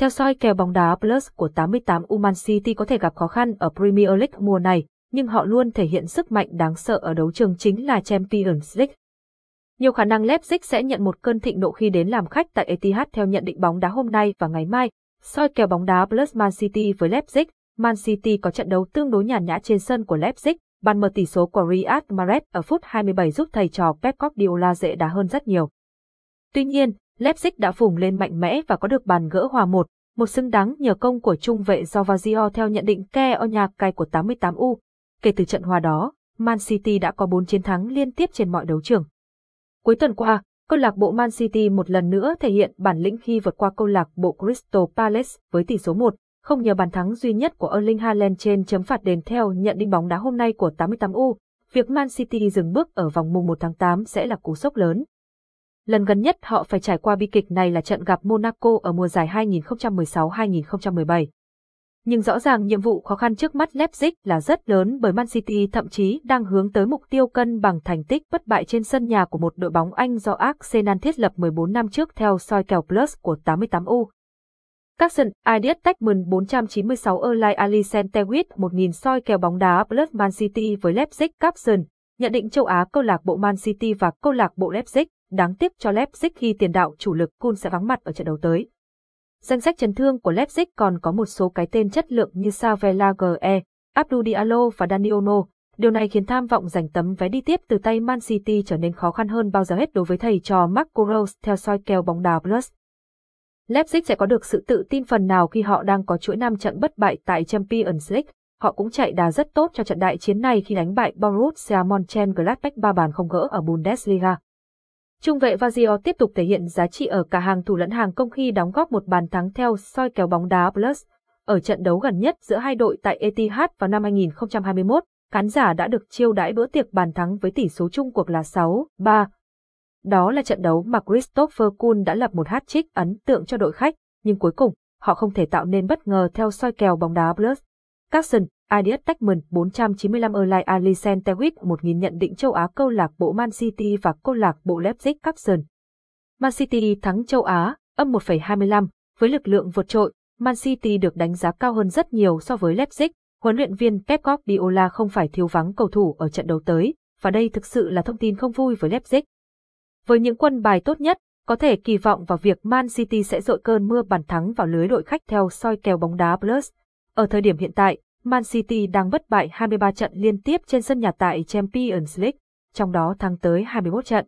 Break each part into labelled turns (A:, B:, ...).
A: Theo soi kèo bóng đá Plus của 88 Uman City có thể gặp khó khăn ở Premier League mùa này, nhưng họ luôn thể hiện sức mạnh đáng sợ ở đấu trường chính là Champions League. Nhiều khả năng Leipzig sẽ nhận một cơn thịnh nộ khi đến làm khách tại Etihad theo nhận định bóng đá hôm nay và ngày mai. Soi kèo bóng đá Plus Man City với Leipzig, Man City có trận đấu tương đối nhàn nhã trên sân của Leipzig, bàn mở tỷ số của Riyad Mahrez ở phút 27 giúp thầy trò Pep Guardiola dễ đá hơn rất nhiều. Tuy nhiên, Leipzig đã vùng lên mạnh mẽ và có được bàn gỡ hòa một, một xứng đáng nhờ công của trung vệ Jovazio theo nhận định Ke Onyakay của 88U. Kể từ trận hòa đó, Man City đã có 4 chiến thắng liên tiếp trên mọi đấu trường. Cuối tuần qua, câu lạc bộ Man City một lần nữa thể hiện bản lĩnh khi vượt qua câu lạc bộ Crystal Palace với tỷ số 1, không nhờ bàn thắng duy nhất của Erling Haaland trên chấm phạt đền theo nhận định bóng đá hôm nay của 88U. Việc Man City dừng bước ở vòng mùng 1 tháng 8 sẽ là cú sốc lớn. Lần gần nhất họ phải trải qua bi kịch này là trận gặp Monaco ở mùa giải 2016-2017. Nhưng rõ ràng nhiệm vụ khó khăn trước mắt Leipzig là rất lớn bởi Man City thậm chí đang hướng tới mục tiêu cân bằng thành tích bất bại trên sân nhà của một đội bóng Anh do Arsenal thiết lập 14 năm trước theo soi kèo Plus của 88U. Capson, Ideas Techman 496 Erlai Ali Centewit 1000 soi kèo bóng đá Plus Man City với Leipzig Capson, nhận định châu Á câu lạc bộ Man City và câu lạc bộ Leipzig, đáng tiếc cho Leipzig khi tiền đạo chủ lực Kun sẽ vắng mặt ở trận đấu tới. Danh sách chấn thương của Leipzig còn có một số cái tên chất lượng như Savela GE, Abdou Diallo và Dani Ono. Điều này khiến tham vọng giành tấm vé đi tiếp từ tay Man City trở nên khó khăn hơn bao giờ hết đối với thầy trò Marco Rose theo soi kèo bóng đá Plus. Leipzig sẽ có được sự tự tin phần nào khi họ đang có chuỗi 5 trận bất bại tại Champions League. Họ cũng chạy đà rất tốt cho trận đại chiến này khi đánh bại Borussia Mönchengladbach ba bàn không gỡ ở Bundesliga. Trung vệ Vazio tiếp tục thể hiện giá trị ở cả hàng thủ lẫn hàng công khi đóng góp một bàn thắng theo soi kèo bóng đá Plus. Ở trận đấu gần nhất giữa hai đội tại Etihad vào năm 2021, khán giả đã được chiêu đãi bữa tiệc bàn thắng với tỷ số chung cuộc là 6-3. Đó là trận đấu mà Christopher Kuhn đã lập một hat-trick ấn tượng cho đội khách, nhưng cuối cùng, họ không thể tạo nên bất ngờ theo soi kèo bóng đá Plus. Carson, Adidas Techman 495 Erlai Alisen Tewit 1000 nhận định châu Á câu lạc bộ Man City và câu lạc bộ Leipzig Capson. Man City thắng châu Á, âm 1,25, với lực lượng vượt trội, Man City được đánh giá cao hơn rất nhiều so với Leipzig, huấn luyện viên Pep Guardiola không phải thiếu vắng cầu thủ ở trận đấu tới, và đây thực sự là thông tin không vui với Leipzig. Với những quân bài tốt nhất, có thể kỳ vọng vào việc Man City sẽ dội cơn mưa bàn thắng vào lưới đội khách theo soi kèo bóng đá Plus. Ở thời điểm hiện tại, Man City đang bất bại 23 trận liên tiếp trên sân nhà tại Champions League, trong đó thắng tới 21 trận.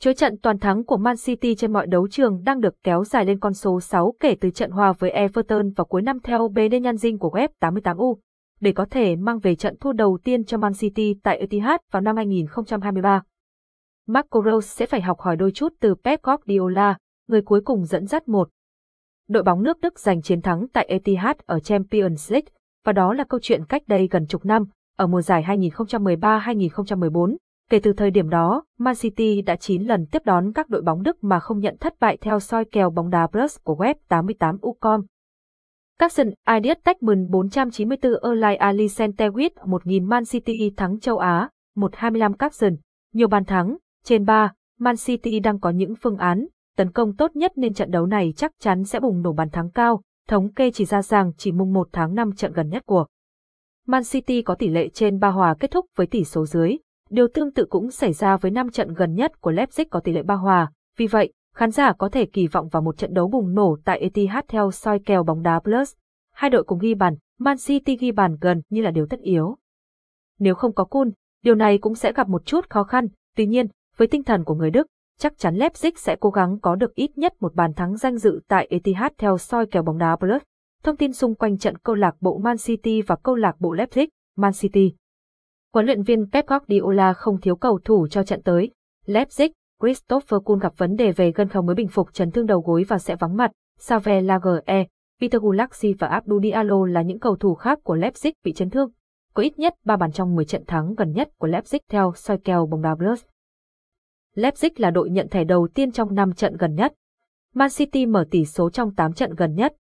A: Chuỗi trận toàn thắng của Man City trên mọi đấu trường đang được kéo dài lên con số 6 kể từ trận hòa với Everton vào cuối năm theo BD nhân dinh của web 88U, để có thể mang về trận thua đầu tiên cho Man City tại Etihad vào năm 2023. Marco Rose sẽ phải học hỏi đôi chút từ Pep Guardiola, người cuối cùng dẫn dắt một. Đội bóng nước Đức giành chiến thắng tại Etihad ở Champions League và đó là câu chuyện cách đây gần chục năm, ở mùa giải 2013-2014. Kể từ thời điểm đó, Man City đã 9 lần tiếp đón các đội bóng Đức mà không nhận thất bại theo soi kèo bóng đá Plus của web 88ucom. Capson Ideas Techman 494 Erlai Ali Sentewit 1000 Man City thắng châu Á, 125 Capson, nhiều bàn thắng, trên 3, Man City đang có những phương án, tấn công tốt nhất nên trận đấu này chắc chắn sẽ bùng nổ bàn thắng cao, thống kê chỉ ra rằng chỉ mùng 1 tháng 5 trận gần nhất của Man City có tỷ lệ trên 3 hòa kết thúc với tỷ số dưới. Điều tương tự cũng xảy ra với 5 trận gần nhất của Leipzig có tỷ lệ 3 hòa. Vì vậy, khán giả có thể kỳ vọng vào một trận đấu bùng nổ tại Etihad theo soi kèo bóng đá Plus. Hai đội cùng ghi bàn, Man City ghi bàn gần như là điều tất yếu. Nếu không có Kun, điều này cũng sẽ gặp một chút khó khăn. Tuy nhiên, với tinh thần của người Đức, chắc chắn Leipzig sẽ cố gắng có được ít nhất một bàn thắng danh dự tại Etihad theo soi kèo bóng đá Plus. Thông tin xung quanh trận câu lạc bộ Man City và câu lạc bộ Leipzig, Man City. Huấn luyện viên Pep Guardiola không thiếu cầu thủ cho trận tới. Leipzig, Christopher Kuhn gặp vấn đề về gân khâu mới bình phục chấn thương đầu gối và sẽ vắng mặt. Save Lagerre, Peter Gulaxi và Abdou Diallo là những cầu thủ khác của Leipzig bị chấn thương. Có ít nhất 3 bàn trong 10 trận thắng gần nhất của Leipzig theo soi kèo bóng đá Plus. Leipzig là đội nhận thẻ đầu tiên trong 5 trận gần nhất. Man City mở tỷ số trong 8 trận gần nhất.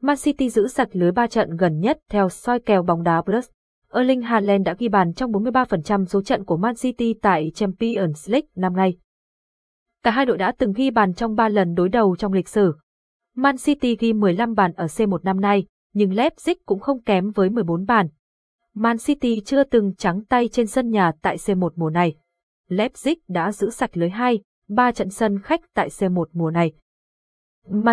A: Man City giữ sạch lưới 3 trận gần nhất theo soi kèo bóng đá Plus. Erling Haaland đã ghi bàn trong 43% số trận của Man City tại Champions League năm nay. Cả hai đội đã từng ghi bàn trong 3 lần đối đầu trong lịch sử. Man City ghi 15 bàn ở C1 năm nay, nhưng Leipzig cũng không kém với 14 bàn. Man City chưa từng trắng tay trên sân nhà tại C1 mùa này. Leipzig đã giữ sạch lưới 2, 3 trận sân khách tại C1 mùa này. Mà